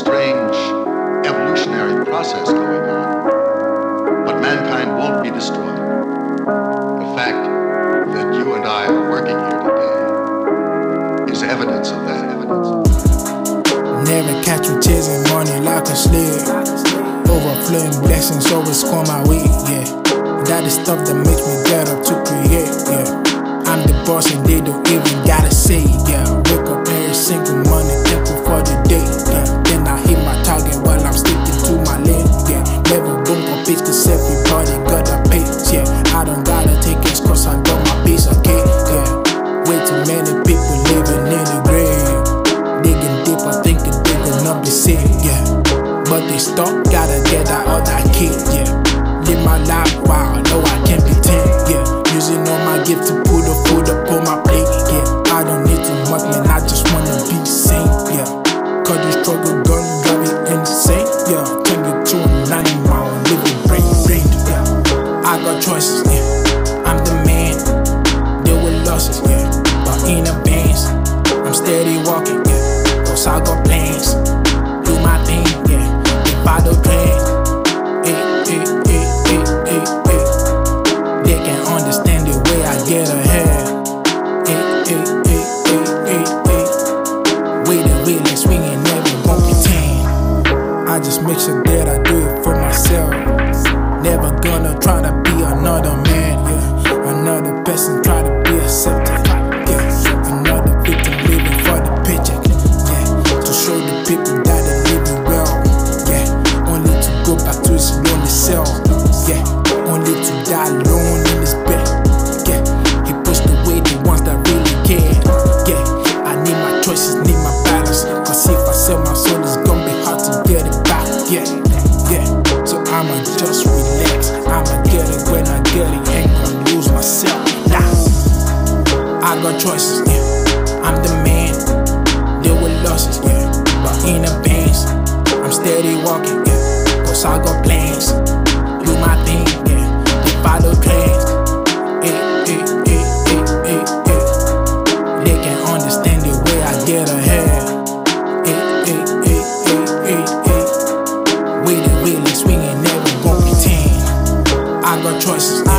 strange evolutionary process going on. But mankind won't be destroyed. The fact that you and I are working here today is evidence of that evidence. Never catch you chasing money like a slave. Overflowing blessings always come my way, yeah. That is stuff that makes me up to create, yeah. I'm the boss and they don't even gotta say, yeah. Wake up every single morning, kid, yeah. Live my life, wow, no, I can't pretend, yeah. Using all my gift to put the food up on my plate, yeah. I don't need too much, man, I just wanna be sane, yeah. Cause the struggle gun drive me insane, yeah. Turn you to an animal, living brain, brain, yeah. I got choices, yeah. I'm the man, deal with losses, yeah. But in advance, I'm steady walking, yeah. Cause I got just make sure that I do it for myself. Never gonna try to be another man, yeah. Another person try to be accepted, yeah. Another victim living for the paycheck, yeah. To show the people that they live well, yeah. Only to go back to his lonely cell, yeah. Yeah. Yeah, so I'ma just relax. I'ma get it when I get it. Ain't gonna lose myself. Nah, I got choices, yeah. I'm the man. Deal with losses, yeah. But in advance, I'm steady walking, yeah. Cause I got Way really swinging, never won't pretend. I got choices.